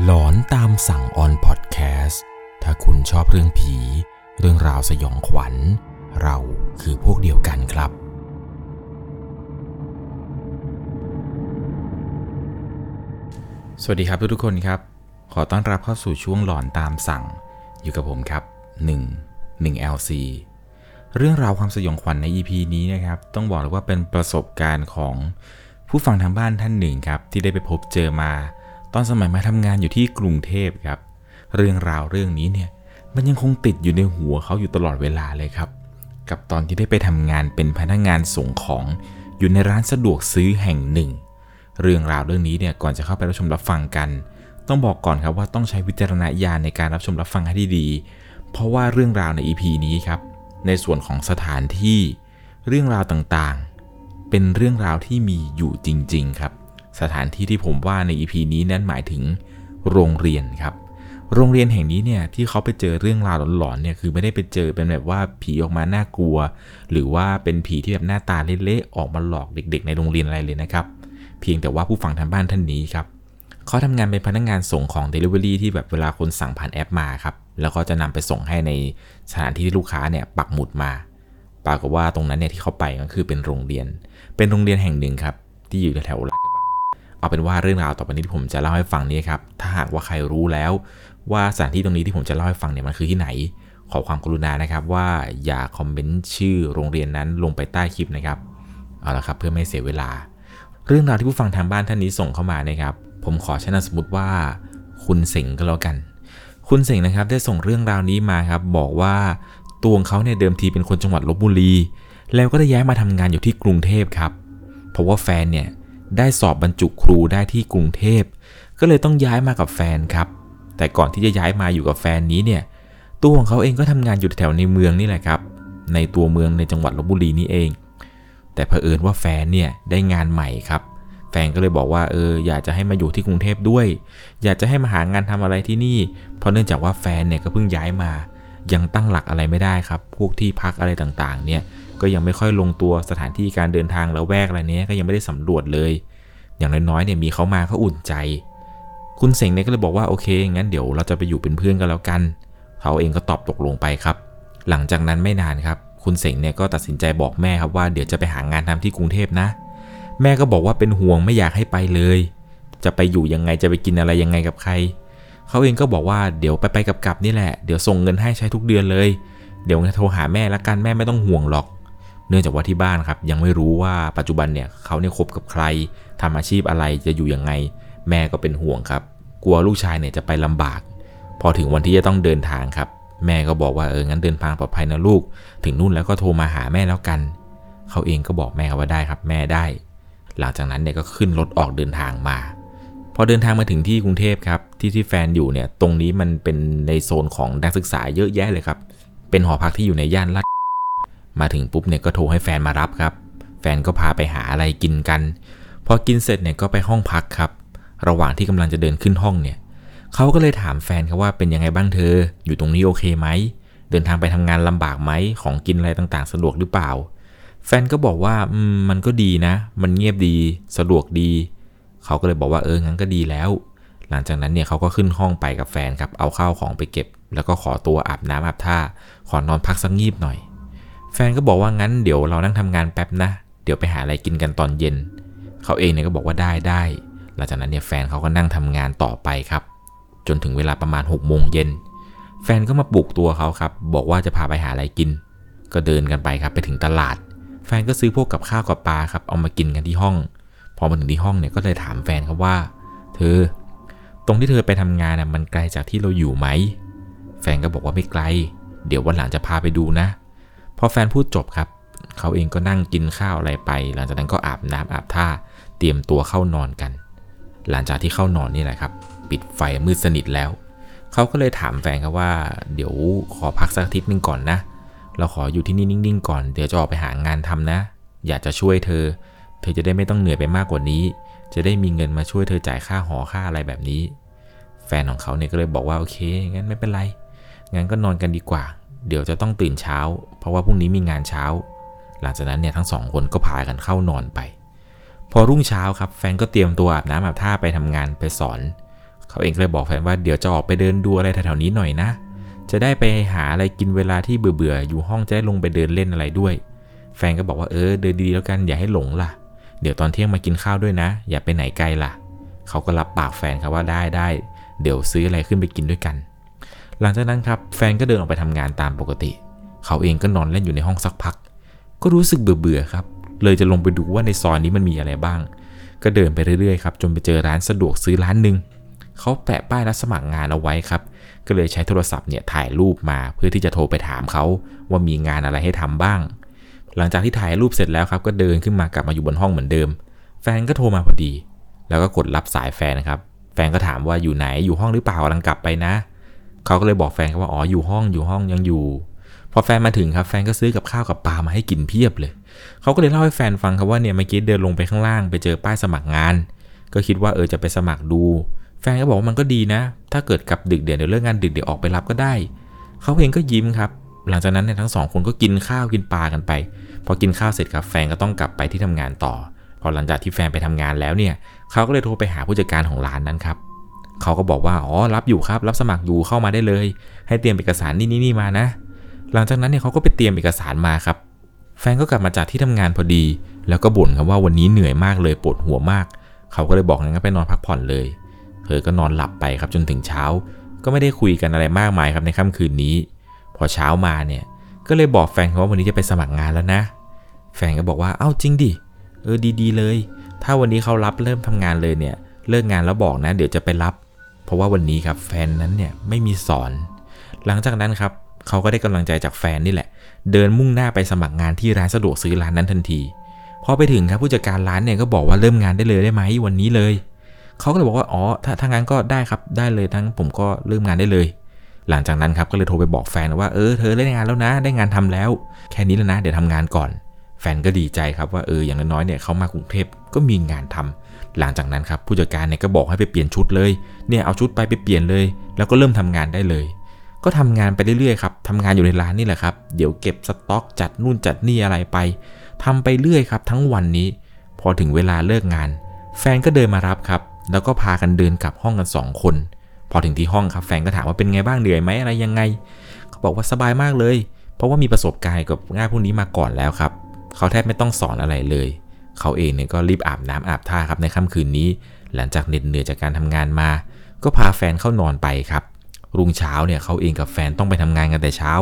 หลอนตามสั่งออนพอดแคสต์ถ้าคุณชอบเรื่องผี เรื่องราวสยองขวัญ เราคือพวกเดียวกันครับ สวัสดีครับทุกๆคนครับ ขอต้อนรับเข้าสู่ช่วงหลอนตามสั่ง อยู่กับผมครับ 1 1 LC เรื่องราวความสยองขวัญใน EP นี้นะครับ ต้องบอกเลยว่าเป็นประสบการณ์ของผู้ฟังทางบ้านท่านหนึ่งครับ ที่ได้ไปพบเจอมา ตอนสมัยมาทำงานอยู่ที่กรุงเทพครับ เรื่องราวเรื่องนี้เนี่ยมันยังคงติดอยู่ในหัวเขาอยู่ตลอดเวลาเลยครับ กับตอนที่ได้ไปทำงานเป็นพนักงานส่งของอยู่ในร้านสะดวกซื้อแห่งหนึ่ง เรื่องราวเรื่องนี้เนี่ยก่อนจะเข้าไปรับชมรับฟังกัน ต้องบอกก่อนครับว่าต้องใช้วิจารณญาณในการรับชมรับฟังให้ดีๆเพราะว่าเรื่องราวใน EP นี้ครับ ในส่วนของสถานที่ เรื่องราวต่างๆ เป็นเรื่องราวที่มีอยู่จริง ๆ ครับ สถานที่ที่ผมว่าใน EP นี้นั้นหมายถึงโรงเรียนครับ โรงเรียนแห่งนี้เนี่ยที่เขาไปเจอเรื่องราวหลอนๆเนี่ยคือไม่ได้ไปเจอเป็นแบบว่าผีออกมาน่ากลัว หรือว่าเป็นผีที่แบบหน้าตาเละๆออกมาหลอกเด็ก ๆ ในโรงเรียนอะไรเลยนะครับ เพียงแต่ว่าผู้ฟังทางบ้านท่านนี้ครับเขาทำงานเป็นพนักงานส่งของ Delivery ที่แบบเวลาคนสั่งผ่านแอปมาครับ แล้วก็จะนำไปส่งให้ในสถานที่ที่ลูกค้าเนี่ยปักหมุดมา ปรากฏว่าตรงนั้นเนี่ยที่เขาไปก็คือเป็นโรงเรียน เป็นโรงเรียนแห่งหนึ่งครับ ที่อยู่แถวๆลาดกระบัง เอาเป็นว่าเรื่องราวต่อไปนี้ที่ผมจะเล่าให้ฟังนี้ครับ ถ้าหากว่าใครรู้แล้ว ว่าสถานที่ตรงนี้ที่ผมจะเล่าให้ฟังเนี่ยมันคือที่ไหน ขอความกรุณานะครับว่าอย่าคอมเมนต์ชื่อโรงเรียนนั้นลงไปใต้คลิปนะครับ เอาละครับเพื่อไม่เสียเวลา เรื่องราวที่ผู้ฟังทางบ้านท่านนี้ส่งเข้ามานะครับ ผมขอใช้นามสมมติว่า คุณเสงก็แล้วกัน คุณเสงนะครับได้ส่งเรื่องราวนี้มาครับ บอกว่าตัวของเขาเนี่ยเดิมทีเป็นคนจังหวัดลบบุรี แล้วก็ได้ย้ายมาทำงานอยู่ที่กรุงเทพครับ เพราะว่าแฟนเนี่ย ได้สอบบรรจุครูได้ที่กรุงเทพ ก็เลยต้องย้ายมากับแฟนครับ แต่ก่อนที่จะย้ายมาอยู่กับแฟนนี้เนี่ย ตัวของเขาเองก็ทำงานอยู่แถวในเมืองนี่แหละครับ ในตัวเมืองในจังหวัดลบบุรีนี่เอง แต่เผอิญว่าแฟนเนี่ยได้งานใหม่ครับ แฟนก็เลยบอกว่าเอออยากจะให้มาอยู่ที่กรุงเทพด้วย อยากจะให้มาหางานทำอะไรที่นี่ เพราะเนื่องจากว่าแฟนเนี่ยก็เพิ่งย้ายมา ยังตั้งหลักอะไรไม่ได้ครับ พวกที่พักอะไรต่างๆ เนี่ย ก็ยังไม่ค่อยลงตัวสถานที่การเดินทางแล้วแวกอะไรเนี้ยก็ยังไม่ได้สำรวจเลย อย่างน้อยๆเนี่ยมีเขามาเขาอุ่นใจ คุณเสงเนี่ยก็เลยบอกว่าโอเคงั้นเดี๋ยวเราจะไปอยู่เป็นเพื่อนกันแล้วกัน เขาเองก็ตอบตกลงไปครับ หลังจากนั้นไม่นานครับ คุณเสงเนี่ยก็ตัดสินใจบอกแม่ครับว่าเดี๋ยวจะไปหางานทำที่กรุงเทพนะ แม่ก็บอกว่าเป็นห่วงไม่อยากให้ไปเลย จะไปอยู่ยังไงจะไปกินอะไรยังไงกับใครเขาเองก็บอกว่าเดี๋ยวไปไปกับกับนี่แหละ เดี๋ยวส่งเงินให้ใช้ทุกเดือนเลย เดี๋ยวโทรหาแม่ละกันแม่ไม่ต้องห่วงหรอก เนื่องจากว่าที่บ้านครับยังไม่รู้ว่าปัจจุบันเนี่ยเขาเนี่ยคบกับใครทำอาชีพอะไรจะอยู่ยังไง แม่ก็เป็นห่วงครับ กลัวลูกชายเนี่ยจะไปลำบาก พอถึงวันที่จะต้องเดินทางครับ แม่ก็บอกว่าเอองั้นเดินทางปลอดภัยนะลูก ถึงนู่นแล้วก็โทรมาหาแม่แล้วกัน เขาเองก็บอกแม่ว่าได้ครับแม่ได้ หลังจากนั้นเนี่ยก็ขึ้นรถออกเดินทางมาพอเดินทางมาถึงที่กรุงเทพครับที่ที่แฟนอยู่เนี่ยตรงนี้มันเป็นในโซนของนักศึกษาเยอะแยะเลยครับ เป็นหอพักที่อยู่ในย่านลาด มาถึงปุ๊บเนี่ยก็โทรให้แฟนมารับครับ แฟนก็พาไปหาอะไรกินกัน พอกินเสร็จเนี่ยก็ไปห้องพักครับ ระหว่างที่กำลังจะเดินขึ้นห้องเนี่ยเขาก็เลยถามแฟนครับว่าเป็นยังไงบ้างเธอ อยู่ตรงนี้โอเคไหม เดินทางไปทำงานลำบากไหม ของกินอะไรต่างๆ สะดวกหรือเปล่า แฟนก็บอกว่ามันก็ดีนะ มันเงียบดี สะดวกดี เขาก็เลยบอกว่าเออ งั้นก็ดีแล้ว หลังจากนั้นเนี่ยเขาก็ขึ้นห้องไปกับแฟนครับ เอาข้าวของไปเก็บ แล้วก็ขอตัวอาบน้ำอาบท่า ขอนอนพักสักงีบหน่อย แฟนก็บอกว่างั้นเดี๋ยวเรานั่งทำงานแป๊บนะ เดี๋ยวไปหาอะไรกินกันตอนเย็น เขาเองเนี่ยก็บอกว่าได้ได้ หลังจากนั้นเนี่ยแฟนเขาก็นั่งทำงานต่อไปครับ จนถึงเวลาประมาณ6กโมงเย็น แฟนก็มาปลุกตัวเขาครับ บอกว่าจะพาไปหาอะไรกิน ก็เดินกันไปครับไปถึงตลาด แฟนก็ซื้อพวกกับข้าวกับปลาครับ เอามากินกันที่ห้อง พอมาถึงที่ห้องเนี่ยก็เลยถามแฟนครับว่า เธอ ตรงที่เธอไปทำงานน่ะมันไกลจากที่เราอยู่ไหม แฟนก็บอกว่าไม่ไกล เดี๋ยววันหลังจะพาไปดูนะ พอแฟนพูดจบครับ เขาเองก็นั่งกินข้าวอะไรไป หลังจากนั้นก็อาบน้ำอาบท่าเตรียมตัวเข้านอนกัน หลังจากที่เข้านอนนี่แหละครับ ปิดไฟมืดสนิทแล้ว เขาก็เลยถามแฟนครับว่า เดี๋ยวขอพักสักอาทิตย์หนึงก่อนนะ เราขออยู่ที่นี่นิ่งๆก่อนเดี๋ยวจะออกไปหางานทำนะ อยากจะช่วยเธอ เธอจะได้ไม่ต้องเหนื่อยไปมากกว่านี้ จะได้มีเงินมาช่วยเธอจ่ายค่าหอค่าอะไรแบบนี้ แฟนของเขาเนี่ยก็เลยบอกว่าโอเคงั้นไม่เป็นไรงั้นก็นอนกันดีกว่า เดี๋ยวจะต้องตื่นเช้า เพราะว่าพรุ่งนี้มีงานเช้า หลังจากนั้นเนี่ยทั้งสองคนก็พากันเข้านอนไป พอรุ่งเช้าครับแฟนก็เตรียมตัวอาบน้ำอาบท่าไปทำงานไปสอน เขาเองก็เลยบอกแฟนว่าเดี๋ยวจะออกไปเดินดูอะไรแถวๆนี้หน่อยนะ จะได้ไปหาอะไรกินเวลาที่เบื่อๆอยู่ห้องจะได้ลงไปเดินเล่นอะไรด้วย แฟนก็บอกว่าเออเดินดีๆแล้วกันอย่าให้หลงล่ะ เดี๋ยวตอนเที่ยงมากินข้าวด้วยนะ อย่าไปไหนไกลล่ะ เขาก็รับปากแฟนครับว่าได้ได้เดี๋ยวซื้ออะไรขึ้นไปกินด้วยกัน หลังจากนั้นครับแฟนก็เดินออกไปทำงานตามปกติ เขาเองก็นอนเล่นอยู่ในห้องสักพัก ก็รู้สึกเบื่อๆครับ เลยจะลงไปดูว่าในซอยนี้มันมีอะไรบ้าง ก็เดินไปเรื่อยๆครับจนไปเจอร้านสะดวกซื้อร้านหนึ่งเขาแปะป้ายรับสมัครงานเอาไว้ครับ ก็เลยใช้โทรศัพท์เนี่ยถ่ายรูปมาเพื่อที่จะโทรไปถามเขาว่ามีงานอะไรให้ทำบ้าง หลังจากที่ถ่ายรูปเสร็จแล้วครับ ก็เดินขึ้นมากลับมาอยู่บนห้องเหมือนเดิม แฟนก็โทรมาพอดี แล้วก็กดรับสายแฟนนะครับ แฟนก็ถามว่าอยู่ไหนอยู่ห้องหรือเปล่ากำลังกลับไปนะ เขาก็เลยบอกแฟนครับว่าอ๋ออยู่ห้องอยู่ห้องยังอยู่ พอแฟนมาถึงครับแฟนก็ซื้อกับข้าวกับปลามาให้กินเพียบเลย เขาก็เลยเล่าให้แฟนฟังครับว่าเนี่ยเมื่อกี้เดินลงไปข้างล่างไปเจอป้ายสมัครงาน ก็คิดว่าเออจะไปสมัครดู แฟนก็บอกว่ามันก็ดีนะ ถ้าเกิดกลับดึกเดี๋ยวเดี๋ยวเลิกงานดึกเดี๋ยวออกไปรับก็ได้ เขาเองก็ยิ้มครับ หลังจากนั้นเนี่ยทั้งสองคนก็กินข้าวกินปลากันไป พอกินข้าวเสร็จครับแฟนก็ต้องกลับไปที่ทำงานต่อ พอหลังจากที่แฟนไปทำงานแล้วเนี่ย เขาก็เลยโทรไปหาผู้จัดการของร้านนั้นครับ เขาก็บอกว่าอ๋อรับอยู่ครับ รับสมัครอยู่เข้ามาได้เลย ให้เตรียมเอกสารนี่นี่นี่มานะ หลังจากนั้นเนี่ยเขาก็ไปเตรียมเอกสารมาครับ แฟนก็กลับมาจากที่ทำงานพอดี แล้วก็บ่นครับว่าวันนี้เหนื่อยมากเลยปวดหัวมาก เขาก็เลยบอกงั้นก็ไปนอนพักผ่อนเลย เธอก็นอนหลับไปครับจนถึงเช้า ก็ไม่ได้คุยกันอะไรมากมายครับในค่ำคืนนี้ พอเช้ามาเนี่ยก็เลยบอกแฟนเขาว่าวันนี้จะไปสมัครงานแล้วนะ แฟนก็บอกว่าเอ้าจริงดิเออดีๆเลย ถ้าวันนี้เขารับเริ่มทำงานเลยเนี่ยเลิกงานแล้วบอกนะ เดี๋ยวจะไปรับ เพราะว่าวันนี้ครับแฟนนั้นเนี่ยไม่มีสอน หลังจากนั้นครับเขาก็ได้กำลังใจจากแฟนนี่แหละ เดินมุ่งหน้าไปสมัครงานที่ร้านสะดวกซื้อร้านนั้นทันทีพอไปถึงครับผู้จัดการร้านเนี่ยก็บอกว่าเริ่มงานได้เลยได้ไหมวันนี้เลยเขาก็เลยบอกว่าอ๋อถ้าถ้างั้นก็ได้ครับได้เลยทั้งผมก็เริ่มงานได้เลย หลังจากนั้นครับก็เลยโทรไปบอกแฟนว่าเออเธอได้งานแล้วนะ ได้งานทำแล้ว แค่นี้แล้วนะ เดี๋ยวทำงานก่อน แฟนก็ดีใจครับว่าเอออย่างน้อยๆเนี่ยเขามากรุงเทพก็มีงานทำ หลังจากนั้นครับผู้จัดการเนี่ยก็บอกให้ไปเปลี่ยนชุดเลย เนี่ยเอาชุดไปไปเปลี่ยนเลย แล้วก็เริ่มทำงานได้เลย ก็ทำงานไปเรื่อยๆครับทำงานอยู่ในร้านนี่แหละครับเดี๋ยวเก็บสต็อกจัดนู่นจัดนี่อะไรไปทำไปเรื่อยครับทั้งวันนี้ พอถึงเวลาเลิกงาน แฟนก็เดินมารับครับ แล้วก็พากันเดินกลับห้องกันสองคน พอถึงที่ห้องครับแฟนก็ถามว่าเป็นไงบ้างเหนื่อยไหมอะไรยังไงเขาบอกว่าสบายมากเลย เพราะว่ามีประสบการณ์กับงานพวกนี้มาก่อนแล้วครับ เขาแทบไม่ต้องสอนอะไรเลย เขาเองเนี่ยก็รีบอาบน้ำอาบท่าครับในค่ำคืนนี้ หลังจากเหน็ดเหนื่อยจากการทำงานมา ก็พาแฟนเข้านอนไปครับ รุ่งเช้าเนี่ยเขาเองกับแฟนต้องไปทำงานกันแต่เช้า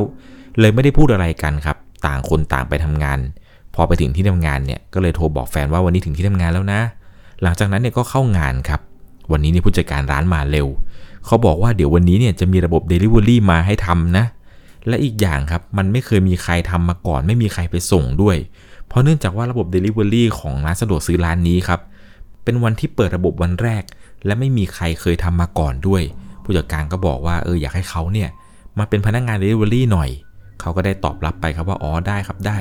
เลยไม่ได้พูดอะไรกันครับ ต่างคนต่างไปทำงาน พอไปถึงที่ทำงานเนี่ยก็เลยโทรบอกแฟนว่าวันนี้ถึงที่ทำงานแล้วนะ หลังจากนั้นเนี่ยก็เข้างานครับ วันนี้เนี่ยผู้จัดการร้านมาเร็ว เขาบอกว่าเดี๋ยววันนี้เนี่ยจะมีระบบ Delivery มาให้ทำนะ และอีกอย่างครับมันไม่เคยมีใครทำมาก่อน ไม่มีใครไปส่งด้วย เพราะเนื่องจากว่าระบบ Delivery ของร้านสะดวกซื้อร้านนี้ครับ เป็นวันที่เปิดระบบวันแรก และไม่มีใครเคยทำมาก่อนด้วย ผู้จัดการก็บอกว่าเอออยากให้เขาเนี่ยมาเป็นพนักงาน Delivery หน่อย เขาก็ได้ตอบรับไปครับว่าอ๋อได้ครับได้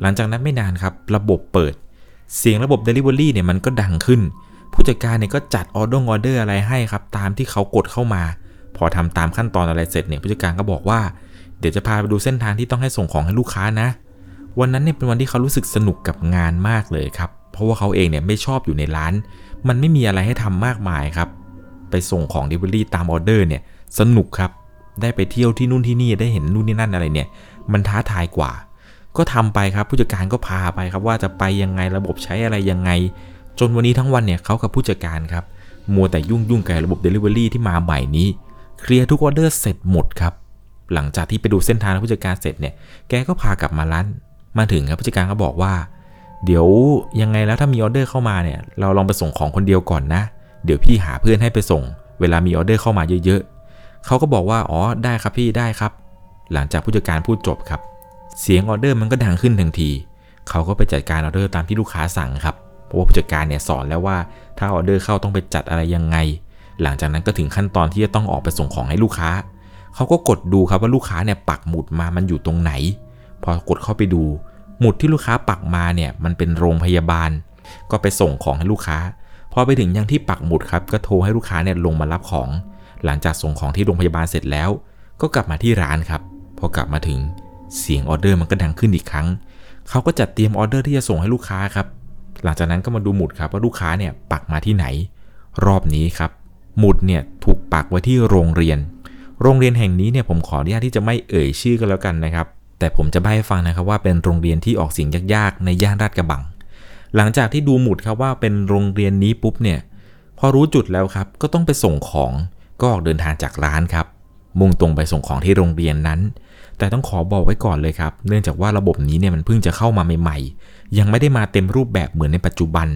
หลังจากนั้นไม่นานครับ ระบบเปิด เสียงระบบ Delivery เนี่ยมันก็ดังขึ้น ผู้จัดการเนี่ยก็จัดออเดอร์ออเดอร์อะไรให้ครับตามที่เขากดเข้ามา พอทำตามขั้นตอนอะไรเสร็จเนี่ยผู้จัดการก็บอกว่าเดี๋ยวจะพาไปดูเส้นทางที่ต้องให้ส่งของให้ลูกค้านะ วันนั้นเนี่ยเป็นวันที่เขารู้สึกสนุกกับงานมากเลยครับ เพราะว่าเขาเองเนี่ยไม่ชอบอยู่ในร้าน มันไม่มีอะไรให้ทำมากมายครับ ไปส่งของ Delivery ตามออเดอร์เนี่ยสนุกครับ ได้ไปเที่ยวที่นู่นที่นี่ได้เห็นนู่นนี่นั่นอะไรเนี่ย มันท้าทายกว่า ก็ทำไปครับผู้จัดการก็พาไปครับว่าจะไปยังไงระบบใช้อะไรยังไง จนวันนี้ทั้งวันเนี่ยเขากับผู้จัดการครับมัวแต่ยุ่งยุ่งกับระบบ Delivery ที่มาใหม่นี้ เคลียร์ทุกออเดอร์เสร็จหมดครับ หลังจากที่ไปดูเส้นทางผู้จัดการเสร็จเนี่ย แกก็พากลับมาร้าน มาถึงครับผู้จัดการก็บอกว่า เดี๋ยวยังไงแล้วถ้ามีออเดอร์เข้ามาเนี่ย เราลองไปส่งของคนเดียวก่อนนะ เดี๋ยวพี่หาเพื่อนให้ไปส่ง เวลามีออเดอร์เข้ามาเยอะๆเขาก็บอกว่าอ๋อได้ครับพี่ได้ครับ หลังจากผู้จัดการพูดจบครับ เสียงออเดอร์มันก็ดังขึ้นทันทีเขาก็ไปจัดการออเดอร์ตามที่ลูกค้าสั่งครับเพราะว่าผู้จัดการเนี่ยสอนแล้วว่าถ้าออเดอร์เข้าต้องไปจัดอะไรยังไง หลังจากนั้นก็ถึงขั้นตอนที่จะต้องออกไปส่งของให้ลูกค้า เขาก็กดดูครับว่าลูกค้าเนี่ยปักหมุดมามันอยู่ตรงไหน พอกดเข้าไปดู หมุดที่ลูกค้าปักมาเนี่ยมันเป็นโรงพยาบาล ก็ไปส่งของให้ลูกค้า พอไปถึงยังที่ปักหมุดครับ ก็โทรให้ลูกค้าเนี่ยลงมารับของ หลังจากส่งของที่โรงพยาบาลเสร็จแล้ว ก็กลับมาที่ร้านครับ พอกลับมาถึงเสียงออเดอร์มันก็ดังขึ้นอีกครั้ง เขาก็จัดเตรียมออเดอร์ที่จะส่งให้ลูกค้าครับ หลังจากนั้นก็มาดูหมุดครับว่าลูกค้าเนี่ยปักมาที่ไหน รอบนี้ครับ หมุดเนี่ยถูกปักไว้ที่โรงเรียน โรงเรียนแห่งนี้เนี่ยผมขออนุญาตที่จะไม่เอ่ยชื่อกันแล้วกันนะครับ แต่ผมจะใบ้ให้ฟังนะครับว่าเป็นโรงเรียนที่ออกเสียงยากๆ ในย่านราดกระบัง หลังจากที่ดูหมุดครับว่าเป็นโรงเรียนนี้ปุ๊บเนี่ย พอรู้จุดแล้วครับ ก็ต้องไปส่งของก็ออกเดินทางจากร้านครับ มุ่งตรงไปส่งของที่โรงเรียนนั้น แต่ต้องขอบอกไว้ก่อนเลยครับ เนื่องจากว่าระบบนี้เนี่ยมันเพิ่งจะเข้ามาใหม่ๆ ยังไม่ได้มาเต็มรูปแบบเหมือนในปัจจุบัน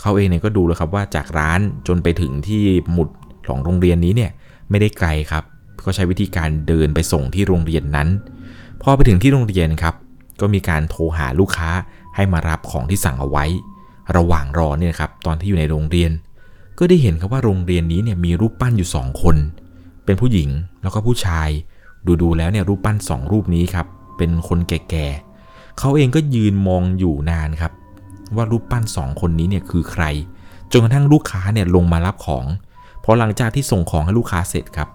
เขาเองเนี่ยก็ดูแล้วครับว่าจากร้านจนไปถึงที่หมุดของโรงเรียนนี้เนี่ยไม่ได้ไกลครับ ก็ใช้วิธีการเดินไปส่งที่โรงเรียนนั้น พอไปถึงที่โรงเรียนครับ ก็มีการโทรหาลูกค้าให้มารับของที่สั่งเอาไว้ ระหว่างรอเนี่ยครับตอนที่อยู่ในโรงเรียน ก็ได้เห็นครับว่าโรงเรียนนี้เนี่ยมีรูปปั้นอยู่ 2 คน เป็นผู้หญิงแล้วก็ผู้ชาย ดูๆแล้วเนี่ยรูปปั้น 2 รูปนี้ครับเป็นคนแก่ๆเขาเองก็ยืนมองอยู่นานครับ ว่ารูปปั้น 2 คนนี้เนี่ยคือใครจนกระทั่งลูกค้าเนี่ยลงมารับของพอหลังจากที่ส่งของให้ลูกค้าเสร็จครับ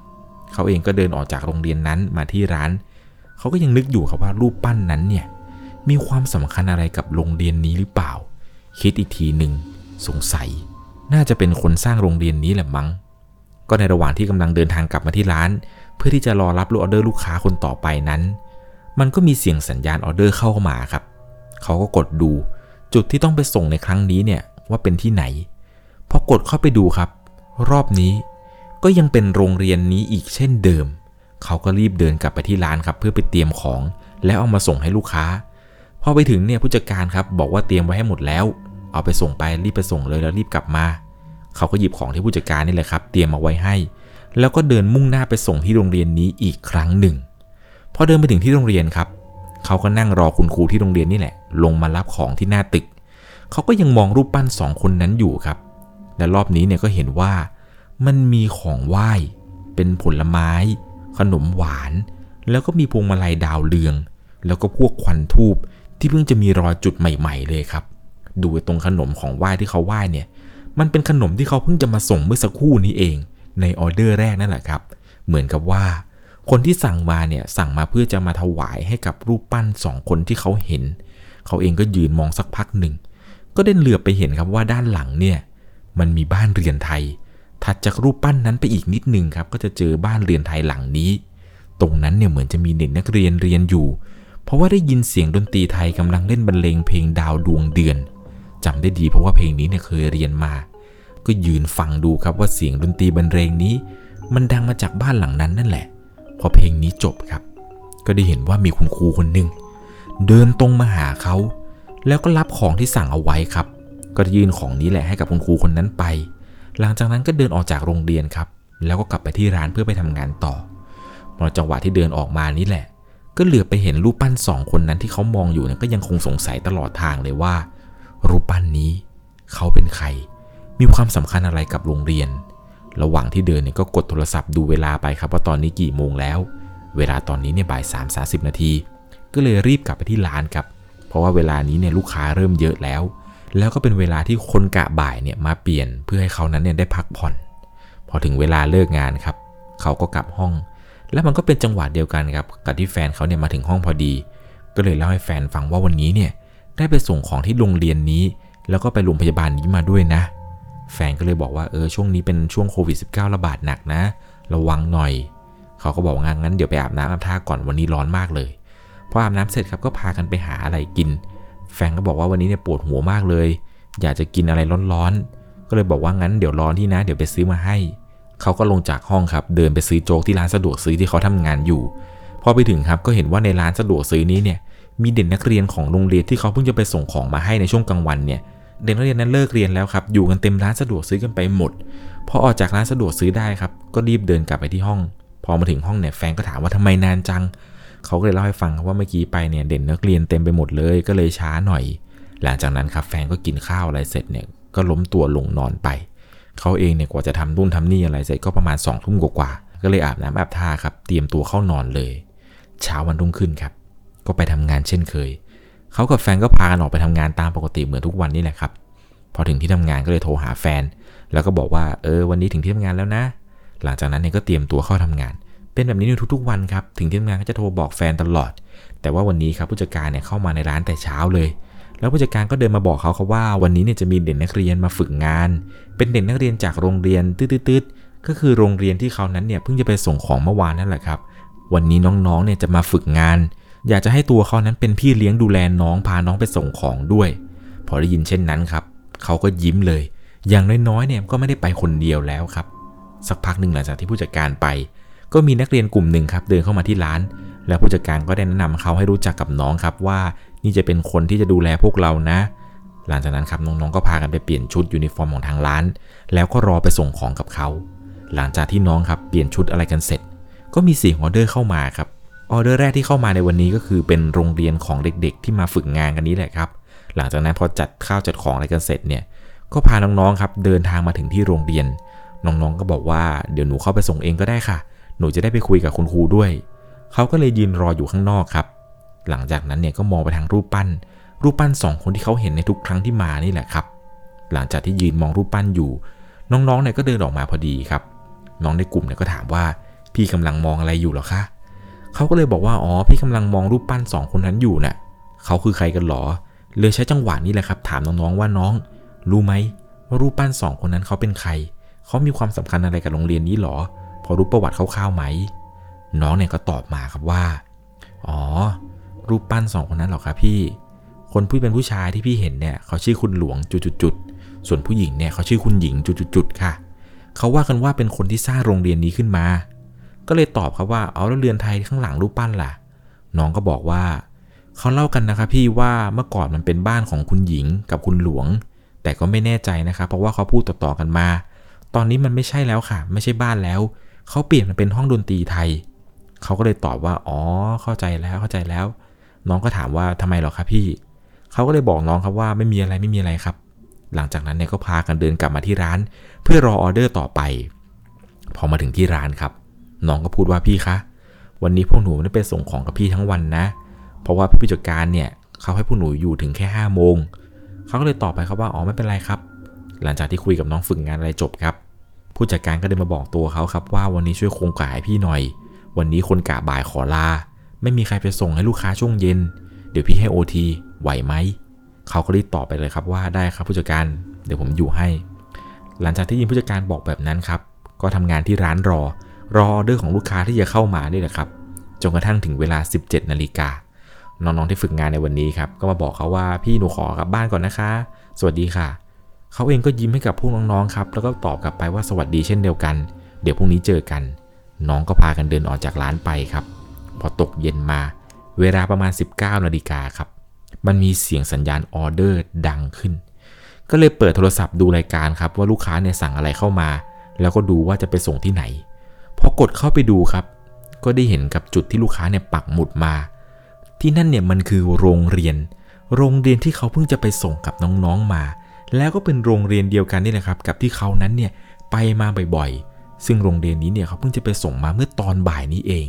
เขาเองก็เดินออกจากโรงเรียนนั้นมาที่ร้าน เขาก็ยังนึกอยู่ครับว่ารูปปั้นนั้นเนี่ยมีความสำคัญอะไรกับโรงเรียนนี้หรือเปล่า คิดอีกทีหนึ่งสงสัย น่าจะเป็นคนสร้างโรงเรียนนี้แหละมั้ง ก็ในระหว่างที่กำลังเดินทางกลับมาที่ร้าน เพื่อที่จะรอรับออเดอร์ลูกค้าคนต่อไปนั้น มันก็มีเสียงสัญญาณออเดอร์เข้ามาครับ เขาก็กดดู จุดที่ต้องไปส่งในครั้งนี้เนี่ยว่าเป็นที่ไหน พอกดเข้าไปดูครับ รอบนี้ก็ยังเป็นโรงเรียนนี้อีกเช่นเดิม เขาก็รีบเดินกลับไปที่ร้านครับเพื่อไปเตรียมของ แล้วเอามาส่งให้ลูกค้า พอไปถึงเนี่ยผู้จัดการครับบอกว่าเตรียมไว้ให้หมดแล้ว เอาไปส่งไปรีบไปส่งเลยแล้วรีบกลับมา เขาก็หยิบของที่ผู้จัดการนี่แหละครับ เตรียมมาไว้ให้ แล้วก็เดินมุ่งหน้าไปส่งที่โรงเรียนนี้อีกครั้งหนึ่ง พอเดินไปถึงที่โรงเรียนครับ เขาก็นั่งรอคุณครูที่โรงเรียนนี่แหละ ลงมารับของที่หน้าตึก เขาก็ยังมองรูปปั้นสองคนนั้นอยู่ครับ และรอบนี้เนี่ยก็เห็นว่ามันมีของไหว้ เป็นผลไม้ ขนมหวาน แล้วก็มีพวงมาลัยดาวเรือง แล้วก็พวกควันทูบที่เพิ่งจะมีรอยจุดใหม่ ๆ เลยครับ ดูตรงขนมของไหว้ที่เขาไหว้เนี่ย มันเป็นขนมที่เขาเพิ่งจะมาส่งเมื่อสักครู่นี้เอง ในออเดอร์แรกนั่นแหละครับ เหมือนกับว่า คนที่สั่งมาเนี่ยสั่งมาเพื่อจะมาถวายให้กับรูปปั้นสองคนที่เขาเห็น เขาเองก็ยืนมองสักพักหนึ่ง ก็ได้เหลือบไปเห็นครับว่าด้านหลังเนี่ย มันมีบ้านเรือนไทย ถัดจากรูปปั้นนั้นไปอีกนิดหนึ่งครับ ก็จะเจอบ้านเรือนไทยหลังนี้ ตรงนั้นเนี่ยเหมือนจะมีเด็กนักเรียนเรียนอยู่ เพราะว่าได้ยินเสียงดนตรีไทยกำลังเล่นบรรเลงเพลงดาวดวงเดือนจำได้ดีเพราะว่าเพลงนี้เนี่ยเคยเรียนมา ก็ยืนฟังดูครับว่าเสียงดนตรีบรรเลงนี้ มันดังมาจากบ้านหลังนั้นนั่นแหละ พอเพลงนี้จบครับ ก็ได้เห็นว่ามีคุณครูคนหนึ่งเดินตรงมาหาเขา แล้วก็รับของที่สั่งเอาไว้ครับ ก็ยื่นของนี้แหละให้กับคุณครูคนนั้นไป หลังจากนั้นก็เดินออกจากโรงเรียนครับ แล้วก็กลับไปที่ร้านเพื่อไปทำงานต่อพอจังหวะที่เดินออกมานี่แหละ ก็เหลือไปเห็นรูปปั้นสองคนนั้นที่เขามองอยู่เนี่ยก็ยังคงสงสัยตลอดทางเลยว่า รูปปั้นนี้ เขาเป็นใคร มีความสำคัญอะไรกับโรงเรียน ระหว่างที่เดินเนี่ยก็กดโทรศัพท์ดูเวลาไปครับว่าตอนนี้กี่โมงแล้ว เวลาตอนนี้เนี่ยบ่ายสามสาสิบนาทีก็เลยรีบกลับไปที่ร้านครับ เพราะว่าเวลานี้เนี่ยลูกค้าเริ่มเยอะแล้ว แล้วก็เป็นเวลาที่คนกะบ่ายเนี่ยมาเปลี่ยนเพื่อให้เขานั้นเนี่ยได้พักผ่อน พอถึงเวลาเลิกงานครับ เขาก็กลับห้อง แล้วมันก็เป็นจังหวะเดียวกันครับกับที่แฟนเขาเนี่ยมาถึงห้องพอดี ก็เลยเล่าให้แฟนฟังว่าวันนี้เนี่ยได้ไปส่งของที่โรงเรียนนี้ แล้วก็ไปโรงพยาบาลนี้มาด้วยนะ แฟนก็เลยบอกว่าเออช่วงนี้เป็นช่วงโควิด -19 ระบาดหนักนะ ระวังหน่อย เขาก็บอกว่างั้นเดี๋ยวไปอาบน้ำอาบท่าก่อนวันนี้ร้อนมากเลยพออาบน้ำเสร็จครับก็พากันไปหาอะไรกิน แฟนก็บอกว่าวันนี้เนี่ยปวดหัวมากเลย อยากจะกินอะไรร้อนๆ ก็เลยบอกว่างั้นเดี๋ยวร้อนที่นะ เดี๋ยวไปซื้อมาให้ เขาก็ลงจากห้องครับ เดินไปซื้อโจ๊กที่ร้านสะดวกซื้อที่เขาทำงานอยู่ พอไปถึงครับก็เห็นว่าในร้านสะดวกซื้อนี้เนี่ย มีเด็กนักเรียนของโรงเรียนที่เขาเพิ่งจะไปส่งของมาให้ในช่วงกลางวันเนี่ยเด็กนักเรียนนั้นเลิกเรียนแล้วครับ อยู่กันเต็มร้านสะดวกซื้อกันไปหมด พอออกจากร้านสะดวกซื้อได้ครับ ก็รีบเดินกลับไปที่ห้อง พอมาถึงห้องเนี่ยแฟนก็ถามว่าทำไมนานจัง เขาก็เลยเล่าให้ฟังว่าเมื่อกี้ไปเนี่ยเด็กนักเรียนเต็มไปหมดเลยก็เลยช้าหน่อย หลังจากนั้นครับแฟนก็กินข้าวอะไรเสร็จเนี่ยก็ล้มตัวลงนอนไป เขาเองเนี่ยกว่าจะทำนู่นทำนี่อะไรเสร็จก็ประมาณ2องทุ่มกว่าก็เลยอาบน้ำอาบท่าครับเตรียมตัวเข้านอนเลย เช้าวันรุ่งขึ้นครับ ก็ไปทำงานเช่นเคย เขากับแฟนก็พากันออกไปทำงานตามปกติเหมือนทุกวันนี่แหละครับ พอถึงที่ทำงานก็เลยโทรหาแฟน แล้วก็บอกว่าเออวันนี้ถึงที่ทำงานแล้วนะ หลังจากนั้นเนี่ยก็เตรียมตัวเข้าทำงาน เป็นแบบนี้ในทุกๆวันครับ ถึงที่ทำงานก็จะโทรบอกแฟนตลอด แต่ว่าวันนี้ครับผู้จัดการเนี่ยเข้ามาในร้านแต่เช้าเลย แล้วผู้จัดการก็เดินมาบอกเขาครับว่า วันนี้เนี่ยจะมีเด็กนักเรียนมาฝึกงาน เป็นเด็กนักเรียนจากโรงเรียนตืดๆก็คือโรงเรียนที่เขานั้นเนี่ยเพิ่งจะไปส่งของเมื่อวานนั่นแหละครับ วันนี้น้องๆเนี่ยจะมาฝึกงาน อยากจะให้ตัวเขานั้นเป็นพี่เลี้ยงดูแลน้องพาน้องไปส่งของด้วย พอได้ยินเช่นนั้นครับเขาก็ยิ้มเลย อย่างน้อยๆเนี่ยก็ไม่ได้ไปคนเดียวแล้วครับ สักพักหนึ่งหลังจากที่ผู้จัดการไป ก็มีนักเรียนกลุ่มหนึ่งครับเดินเข้ามาที่ร้าน แล้วผู้จัดการก็ได้แนะนำเขาให้รู้จักกับน้องครับว่านี่จะเป็นคนที่จะดูแลพวกเรานะ หลังจากนั้นครับน้องๆก็พากันไปเปลี่ยนชุดยูนิฟอร์มของทางร้าน แล้วก็รอไปส่งของกับเขา หลังจากที่น้องครับเปลี่ยนชุดอะไรกันเสร็จ ก็มีเสียงออเดอร์เข้ามาครับออเดอร์แรกที่เข้ามาในวันนี้ก็คือเป็นโรงเรียนของเด็กๆ ที่มาฝึกงานกันนี้แหละครับ หลังจากนั้นพอจัดข้าวจัดของอะไรกันเสร็จเนี่ย ก็พาน้องๆครับเดินทางมาถึงที่โรงเรียน น้องๆก็บอกว่าเดี๋ยวหนูเข้าไปส่งเองก็ได้ค่ะ หนูจะได้ไปคุยกับคุณครูด้วย เขาก็เลยยืนรออยู่ข้างนอกครับ หลังจากนั้นเนี่ยก็มองไปทางรูปปั้น รูปปั้นสองคนที่เขาเห็นในทุกครั้งที่มานี่แหละครับ หลังจากที่ยืนมองรูปปั้นอยู่ น้องๆเนี่ยก็เดินออกมาพอดีครับ น้องในกลุ่มเนี่ยก็ถามว่า พี่กำลังมองอะไรอยู่หรอคะ เขาก็เลยบอกว่า อ๋อ พี่กำลังมองรูปปั้นสองคนนั้นอยู่นะ่ะ เขาคือใครกันหรอ เลยใช้จังหวะนี้แหละครับ ถามน้องๆว่าน้อง รู้ไหมว่ารูปปั้นสองคนนั้นเขาเป็นใคร เขามีความสำคัญอะไรกับโรงเรียนนี้หรอ อรู้ประวัติคร่าวๆไหม น้องเนี่ยก็ตอบมาครับว่า อ๋อ รูปปั้นสองคนนั้นหรอครับพี่ คนผู้เป็นผู้ชายที่พี่เห็นเนี่ยเขาชื่อคุณหลวงจุดๆส่วนผู้หญิงเนี่ยเขาชื่อคุณหญิงจุดๆค่ะ เขาว่ากันว่าเป็นคนที่สร้างโรงเรียนนี้ขึ้นมา ก็เลยตอบครับว่า เอาแล้วเรือนไทยข้างหลังรูปปั้นล่ะ น้องก็บอกว่าเขาเล่ากันนะครับพี่ว่าเมื่อก่อนมันเป็นบ้านของคุณหญิงกับคุณหลวง แต่ก็ไม่แน่ใจนะครับเพราะว่าเขาพูดต่อๆกันมา ตอนนี้มันไม่ใช่แล้วค่ะ ไม่ใช่บ้านแล้ว เขาเปลี่ยนมันเป็นห้องดนตรีไทย เขาก็เลยตอบว่า อ๋อ เข้าใจแล้ว เข้าใจแล้ว น้องก็ถามว่าทำไมหรอครับพี่ เขาก็เลยบอกน้องครับว่าไม่มีอะไรไม่มีอะไรครับ หลังจากนั้นเนี่ยก็พากันเดินกลับมาที่ร้าน เพื่อรอออเดอร์ต่อไป พอมาถึงที่ร้านครับ น้องก็พูดว่าพี่คะ วันนี้พวกหนูไม่ได้ไปส่งของกับพี่ทั้งวันนะ เพราะว่าพี่ผู้จัดการเนี่ยเขาให้พวกหนูอยู่ถึงแค่5้าโมง เขาก็เลยตอบไปครับว่า อ๋อไม่เป็นไรครับ หลังจากที่คุยกับน้องฝึกงานอะไรจบครับ ผู้จัดการก็เดินมาบอกตัวเขาครับว่าวันนี้ช่วยโครงกะให้พี่หน่อย วันนี้คนกะบ่ายขอลา ไม่มีใครไปส่งให้ลูกค้าช่วงเย็น เดี๋ยวพี่ให้โอทีไหวไหม เขาก็รีบตอบไปเลยครับว่าได้ครับผู้จัดการ เดี๋ยวผมอยู่ให้ หลังจากที่ยินผู้จัดการบอกแบบนั้นครับ ก็ทำงานที่ร้านรอ รอออเดอร์ของลูกค้าที่จะเข้ามานี่แหละครับ จนกระทั่งถึงเวลา 17นาฬิกาน้องๆที่ฝึกงานในวันนี้ครับ ก็มาบอกเขาว่าพี่หนูขอกลับบ้านก่อนนะคะ สวัสดีค่ะ เขาเองก็ยิ้มให้กับพวกน้องๆครับ แล้วก็ตอบกลับไปว่าสวัสดีเช่นเดียวกัน เดี๋ยวพรุ่งนี้เจอกัน น้องก็พากันเดินออกจากร้านไปครับ พอตกเย็นมา เวลาประมาณ 19นาฬิกาครับ มันมีเสียงสัญญาณออเดอร์ดังขึ้น ก็เลยเปิดโทรศัพท์ดูรายการครับว่าลูกค้าเนี่ยสั่งอะไรเข้ามา แล้วก็ดูว่าจะไปส่งที่ไหน พอกดเข้าไปดูครับ ก็ได้เห็นกับจุดที่ลูกค้าเนี่ยปักหมุดมา ที่นั่นเนี่ยมันคือโรงเรียน โรงเรียนที่เขาเพิ่งจะไปส่งกับน้องๆมา แล้วก็เป็นโรงเรียนเดียวกันนี่แหละครับ กับที่เขานั้นเนี่ยไปมาบ่อยๆ ซึ่งโรงเรียนนี้เนี่ยเขาเพิ่งจะไปส่งมาเมื่อตอนบ่ายนี้เอง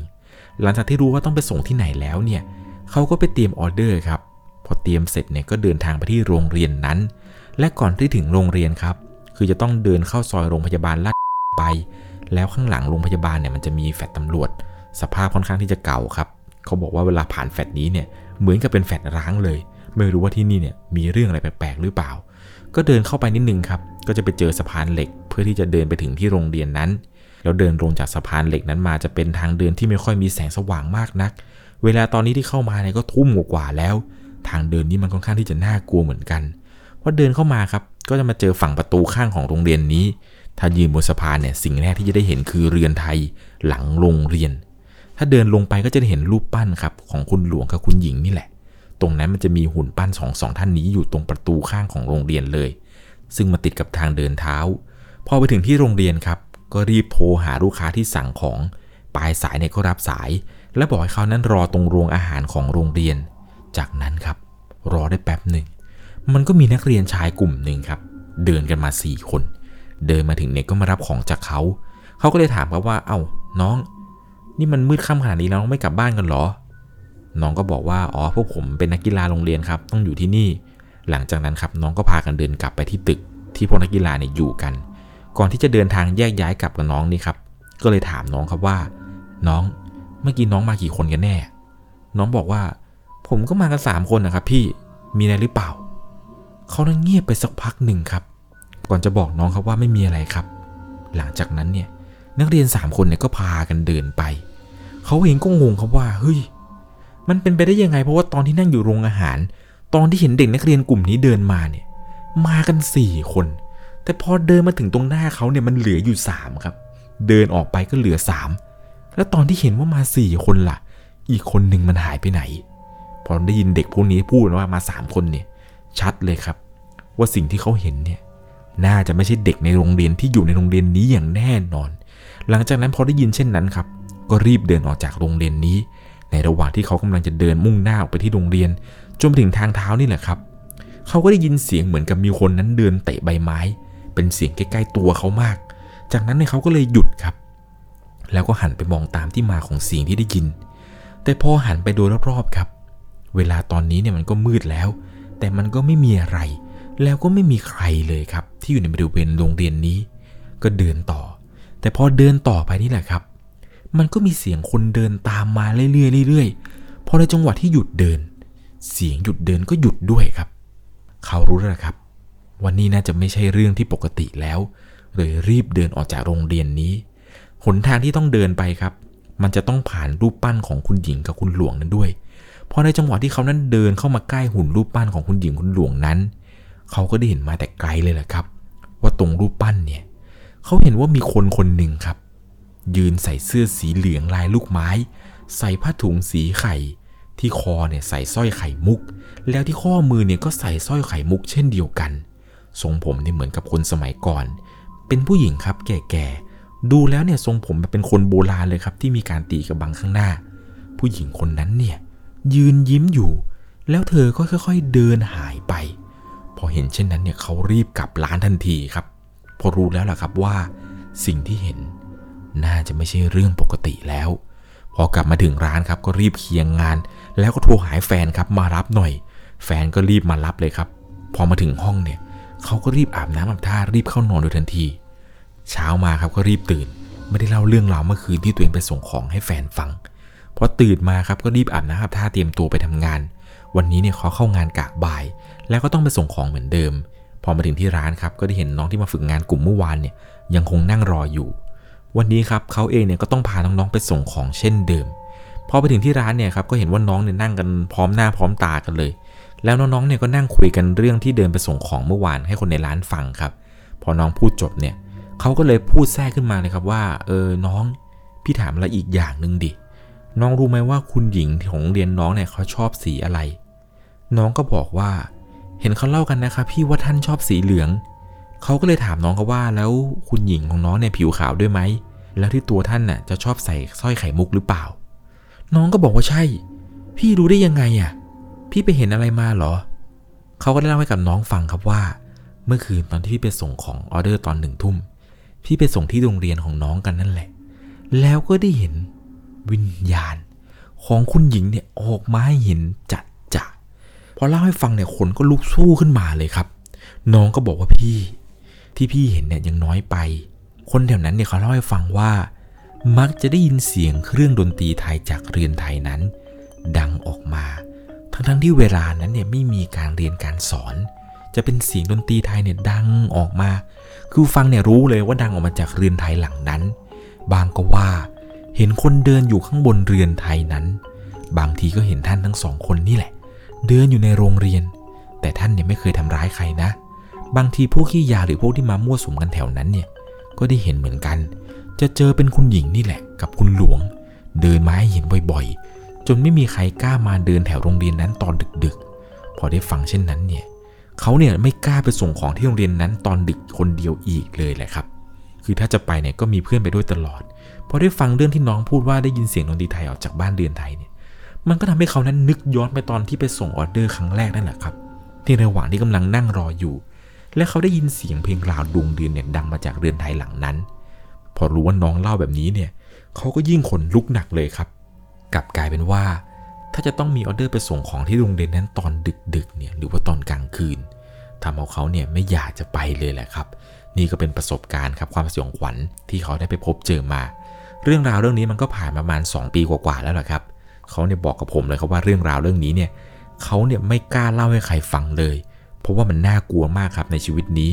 หลังจากที่รู้ว่าต้องไปส่งที่ไหนแล้วเนี่ยเขาก็ไปเตรียมออเดอร์ครับ พอเตรียมเสร็จเนี่ยก็เดินทางไปที่โรงเรียนนั้น และก่อนที่ถึงโรงเรียนครับ คือจะต้องเดินเข้าซอยโรงพยาบาลลาดไป แล้วข้างหลังโรงพยาบาลเนี่ยมันจะมีแฟลตตำรวจ สภาพค่อนข้างที่จะเก่าครับ เขาบอกว่าเวลาผ่านแฟลตนี้เนี่ยเหมือนกับเป็นแฟลตร้างเลย ไม่รู้ว่าที่นี่เนี่ยมีเรื่องอะไรแปลกๆหรือเปล่า ก็เดินเข้าไปนิดนึงครับ ก็จะไปเจอสะพานเหล็ก เพื่อที่จะเดินไปถึงที่โรงเรียนนั้น แล้วเดินลงจากสะพานเหล็กนั้นมาจะเป็นทางเดินที่ไม่ค่อยมีแสงสว่างมากนัก เวลาตอนนี้ที่เข้ามาเนี่ยก็ทุ่มกว่าแล้ว ทางเดินนี้มันค่อนข้างที่จะน่ากลัวเหมือนกันพอเดินเข้ามาครับ ก็จะมาเจอฝั่งประตูข้างของโรงเรียนนี้ ถ้ายืนบนสะพานเนี่ยสิ่งแรกที่จะได้เห็นคือเรือนไทยหลังโรงเรียน ถ้าเดินลงไปก็จะได้เห็นรูปปั้นครับของคุณหลวงกับคุณหญิงนี่แหละ ตรงนั้นมันจะมีหุ่นปั้นสองสองท่านนี้อยู่ตรงประตูข้างของโรงเรียนเลย ซึ่งมาติดกับทางเดินเท้า พอไปถึงที่โรงเรียนครับ ก็รีบโทรหาลูกค้าที่สั่งของ ปลายสายเนี่ยก็รับสาย และบอกให้เขานั้นรอตรงโรงอาหารของโรงเรียน จากนั้นครับ รอได้แป๊บหนึ่ง มันก็มีนักเรียนชายกลุ่มหนึ่งครับ เดินกันมาสี่คน เดินมาถึงเนี่ยก็มารับของจากเขา เขาก็เลยถามครับว่า เอ้าน้อง นี่มันมืดค่ำขนาดนี้แล้วไม่กลับบ้านกันหรอ น้องก็บอกว่าอ๋อพวกผมเป็นนักกีฬาโรงเรียนครับ ต้องอยู่ที่นี่ หลังจากนั้นครับน้องก็พากันเดินกลับไปที่ตึก ที่พวกนักกีฬาเนี่ยอยู่กัน ก่อนที่จะเดินทางแยกย้ายกลับกับน้องนี่ครับ ก็เลยถามน้องครับว่า น้องเมื่อกี้น้องมากี่คนกันแน่ น้องบอกว่า ผมก็มากันสามคนนะครับ พี่มีอะไรหรือเปล่าเขานั้นเงียบไปสักพักหนึ่งครับ ก่อนจะบอกน้องครับว่าไม่มีอะไรครับ หลังจากนั้นเนี่ยนักเรียนสามคนเนี่ยก็พากันเดินไปเขาเองก็งงครับว่าเฮ้ย มันเป็นไปได้ยังไง เพราะว่าตอนที่นั่งอยู่โรงอาหาร ตอนที่เห็นเด็กนักเรียนกลุ่มนี้เดินมาเนี่ย มากันสี่คน แต่พอเดินมาถึงตรงหน้าเขาเนี่ยมันเหลืออยู่สามครับ เดินออกไปก็เหลือสามแล้วตอนที่เห็นว่ามาสี่คนล่ะ อีกคนหนึ่งมันหายไปไหน พอได้ยินเด็กพวกนี้พูดว่ามาสามคนเนี่ย ชัดเลยครับ ว่าสิ่งที่เขาเห็นเนี่ย น่าจะไม่ใช่เด็กในโรงเรียนที่อยู่ในโรงเรียนนี้อย่างแน่นอน หลังจากนั้นพอได้ยินเช่นนั้นครับ ก็รีบเดินออกจากโรงเรียนนี้ ในระหว่างที่เขากำลังจะเดินมุ่งหน้าออกไปที่โรงเรียน จนไปถึงทางเท้านี่แหละครับ เขาก็ได้ยินเสียงเหมือนกับมีคนนั้นเดินเตะใบไม้ เป็นเสียงใกล้ๆตัวเขามาก จากนั้นเนี่ยเขาก็เลยหยุดครับ แล้วก็หันไปมองตามที่มาของเสียงที่ได้ยิน แต่พอหันไปดูรอบๆครับ เวลาตอนนี้เนี่ยมันก็มืดแล้ว แต่มันก็ไม่มีอะไร แล้วก็ไม่มีใครเลยครับ ที่อยู่ในบริเวณโรงเรียนนี้ ก็เดินต่อ แต่พอเดินต่อไปนี่แหละครับ มันก็มีเสียงคนเดินตามมาเรื่อยๆเรื่อยๆ พอในจังหวะที่หยุดเดิน เสียงหยุดเดินก็หยุดด้วยครับ เขารู้แล้วครับ วันนี้น่าจะไม่ใช่เรื่องที่ปกติแล้ว เลยรีบเดินออกจากโรงเรียนนี้ หนทางที่ต้องเดินไปครับ มันจะต้องผ่านรูปปั้นของคุณหญิงกับคุณหลวงนั้นด้วย พอในจังหวะที่เขานั้นเดินเข้ามาใกล้หุ่นรูปปั้นของคุณหญิงคุณหลวงนั้น เขาก็ได้เห็นมาแต่ไกลเลยแหละครับ ว่าตรงรูปปั้นเนี่ย เขาเห็นว่ามีคนคนหนึ่งครับ ยืนใส่เสื้อสีเหลืองลายลูกไม้ ใส่ผ้าถุงสีไข่ ที่คอเนี่ยใส่สร้อยไข่มุก แล้วที่ข้อมือเนี่ยก็ใส่สร้อยไข่มุกเช่นเดียวกัน ทรงผมเนี่ยเหมือนกับคนสมัยก่อน เป็นผู้หญิงครับแก่ๆ ดูแล้วเนี่ยทรงผมแบบเป็นคนโบราณเลยครับ ที่มีการตีกระบังข้างหน้า ผู้หญิงคนนั้นเนี่ยยืนยิ้มอยู่ แล้วเธอก็ค่อย ๆ เดินหายไป พอเห็นเช่นนั้นเนี่ยเขารีบกลับร้านทันทีครับ พอรู้แล้วล่ะครับว่า สิ่งที่เห็น น่าจะไม่ใช่เรื่องปกติแล้ว พอกลับมาถึงร้านครับก็รีบเคียงงาน แล้วก็โทรหาแฟนครับมารับหน่อย แฟนก็รีบมารับเลยครับ พอมาถึงห้องเนี่ยเขาก็รีบอาบน้ำอาบท่ารีบเข้านอนโดยทันที เช้ามาครับก็รีบตื่น ไม่ได้เล่าเรื่องราวเมื่อคืนที่ตัวเองไปส่งของให้แฟนฟังพอตื่นมาครับก็รีบอาบน้ำอาบท่าเตรียมตัวไปทำงาน วันนี้เนี่ยเขาเข้างานกะบ่าย แล้วก็ต้องไปส่งของเหมือนเดิม พอมาถึงที่ร้านครับก็ได้เห็นน้องที่มาฝึกงานกลุ่มเมื่อวานเนี่ยยังคงนั่งรออยู่ วันนี้ครับเขาเองเนี่ยก็ต้องพาน้องๆไปส่งของเช่นเดิมพอไปถึงที่ร้านเนี่ยครับก็เห็นว่าน้องเนี่ยนั่งกันพร้อมหน้าพร้อมตากันเลย แล้วน้องๆเนี่ยก็นั่งคุยกันเรื่องที่เดินไปส่งของเมื่อวานให้คนในร้านฟังครับ พอน้องพูดจบเนี่ยเขาก็เลยพูดแทรกขึ้นมาเลยครับว่าเออน้องพี่ถามอะไรอีกอย่างหนึ่งดิน้องรู้ไหมว่าคุณหญิงของเรียนน้องเนี่ยเขาชอบสีอะไร น้องก็บอกว่า เห็นเขาเล่ากันนะคะพี่ว่าท่านชอบสีเหลือง เขาก็เลยถามน้องเขาว่าแล้วคุณหญิงของน้องเนี่ยผิวขาวด้วยไหม แล้วที่ตัวท่านน่ะจะชอบใส่สร้อยไข่มุกหรือเปล่า น้องก็บอกว่าใช่ พี่รู้ได้ยังไงอะ พี่ไปเห็นอะไรมาเหรอ เขาก็ได้เล่าให้กับน้องฟังครับว่า เมื่อคืนตอนที่พี่ไปส่งของออเดอร์ตอนหนึ่งทุ่ม พี่ไปส่งที่โรงเรียนของน้องกันนั่นแหละ แล้วก็ได้เห็นวิญญาณ ของคุณหญิงเนี่ยออกมาให้เห็นจัดจะพอเล่าให้ฟังเนี่ยคนก็ลุกสู้ขึ้นมาเลยครับ น้องก็บอกว่าพี่ ที่พี่เห็นเนี่ยยังน้อยไป คนแถวนั้นเนี่ยเขาเล่าให้ฟังว่า มักจะได้ยินเสียงเครื่องดนตรีไทยจากเรือนไทยนั้น ดังออกมา ทั้งทั้งที่เวลานั้นเนี่ยไม่มีการเรียนการสอน จะเป็นเสียงดนตรีไทยเนี่ยดังออกมา คือฟังเนี่ยรู้เลยว่าดังออกมาจากเรือนไทยหลังนั้น บางก็ว่า เห็นคนเดินอยู่ข้างบนเรือนไทยนั้น บางทีก็เห็นท่านทั้งสองคนนี่แหละ เดินอยู่ในโรงเรียน แต่ท่านเนี่ยไม่เคยทำร้ายใครนะ บางทีพวกขี้ยาหรือพวกที่มามั่วสุมกันแถวนั้นเนี่ย ก็ได้เห็นเหมือนกัน จะเจอเป็นคุณหญิงนี่แหละ กับคุณหลวง เดินมาให้เห็นบ่อยๆ จนไม่มีใครกล้ามาเดินแถวโรงเรียนนั้นตอนดึกๆ พอได้ฟังเช่นนั้นเนี่ยเขาเนี่ยไม่กล้าไปส่งของที่โรงเรียนนั้นตอนดึกคนเดียวอีกเลยแหละครับ คือถ้าจะไปเนี่ยก็มีเพื่อนไปด้วยตลอดพอได้ฟังเรื่องที่น้องพูดว่าได้ยินเสียงดนตรีไทยออกจากบ้านเรือนไทยเนี่ย มันก็ทำให้เขานั้นนึกย้อนไปตอนที่ไปส่งออเดอร์ครั้งแรกนั่นแหละครับ ที่ระหว่างที่กำลังนั่งรออยู่ และเขาได้ยินเสียงเพลงลาวดวงเดือนเนี่ยดังมาจากเรือนไทยหลังนั้น พอรู้ว่าน้องเล่าแบบนี้เนี่ยเขาก็ยิ่งขนลุกหนักเลยครับ กลับกลายเป็นว่า ถ้าจะต้องมีออเดอร์ไปส่งของที่โรงเรียนนั้นตอนดึกๆเนี่ยหรือว่าตอนกลางคืนทำเอาเขาเนี่ยไม่อยากจะไปเลยแหละครับ นี่ก็เป็นประสบการณ์ครับความสยองขวัญที่เขาได้ไปพบเจอมา เรื่องราวเรื่องนี้มันก็ผ่านประมาณ 2 ปีกว่าๆแล้วแหละครับเขาเนี่ยบอกกับผมเลยครับว่าเรื่องราวเรื่องนี้เนี่ยเขาเนี่ยไม่กล้าเล่าให้ใครฟังเลย เพราะว่ามันน่ากลัวมากครับในชีวิตนี้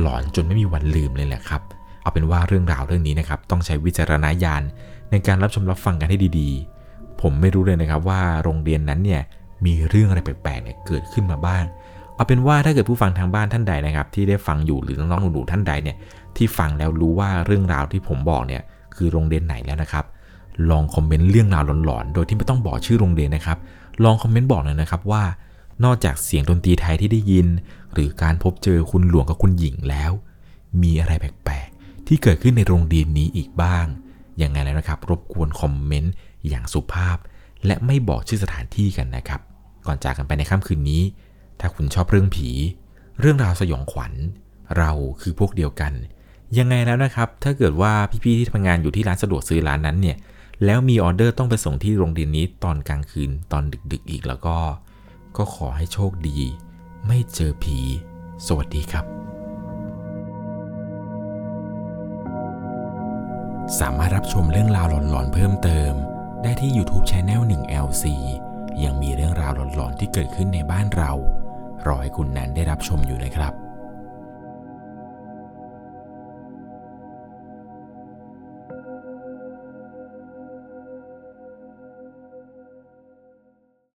หลอนจนไม่มีวันลืมเลยแหละครับ เอาเป็นว่าเรื่องราวเรื่องนี้นะครับต้องใช้วิจารณญาณในการรับชมรับฟังกันให้ดีๆ ผมไม่รู้เลยนะครับว่าโรงเรียนนั้นเนี่ยมีเรื่องอะไรแปลกๆเนี่ยเกิดขึ้นมาบ้าง เอาเป็นว่าถ้าเกิดผู้ฟังทางบ้านท่านใดนะครับ ที่ได้ฟังอยู่หรือน้องๆหนูๆท่านใดเนี่ยที่ฟังแล้วรู้ว่าเรื่องราวที่ผมบอกเนี่ยคือโรงเรียนไหนแล้วนะครับ ลองคอมเมนต์เรื่องราวหลอนๆ โดยที่ไม่ต้องบอกชื่อโรงเรียนนะครับ ลองคอมเมนต์บอกหน่อยนะครับว่า นอกจากเสียงดนตรีไทยที่ได้ยิน หรือการพบเจอคุณหลวงกับคุณหญิงแล้ว มีอะไรแปลกๆ ที่เกิดขึ้นในโรงเรียนนี้อีกบ้างยังไงแล้วนะครับ รบกวนคอมเมนต์อย่างสุภาพ และไม่บอกชื่อสถานที่กันนะครับ ก่อนจากกันไปในค่ำคืนนี้ ถ้าคุณชอบเรื่องผี เรื่องราวสยองขวัญ เราคือพวกเดียวกัน ยังไงแล้วนะครับ ถ้าเกิดว่าพี่ๆที่ทำงานอยู่ที่ร้านสะดวกซื้อร้านนั้นเนี่ย แล้วมีออเดอร์ต้องไปส่งที่โรงเรียนนี้ตอนกลางคืนตอนดึก ๆ อีกแล้วก็ ก็ขอให้โชคดี ไม่เจอผี สวัสดีครับ สามารถรับชมเรื่องราวหลอนๆเพิ่มเติม ได้ที่ YouTube Channel 1 LC ยังมีเรื่องราวหลอนๆที่เกิดขึ้นในบ้านเรา รอให้คุณแนนได้รับชมอยู่นะครับ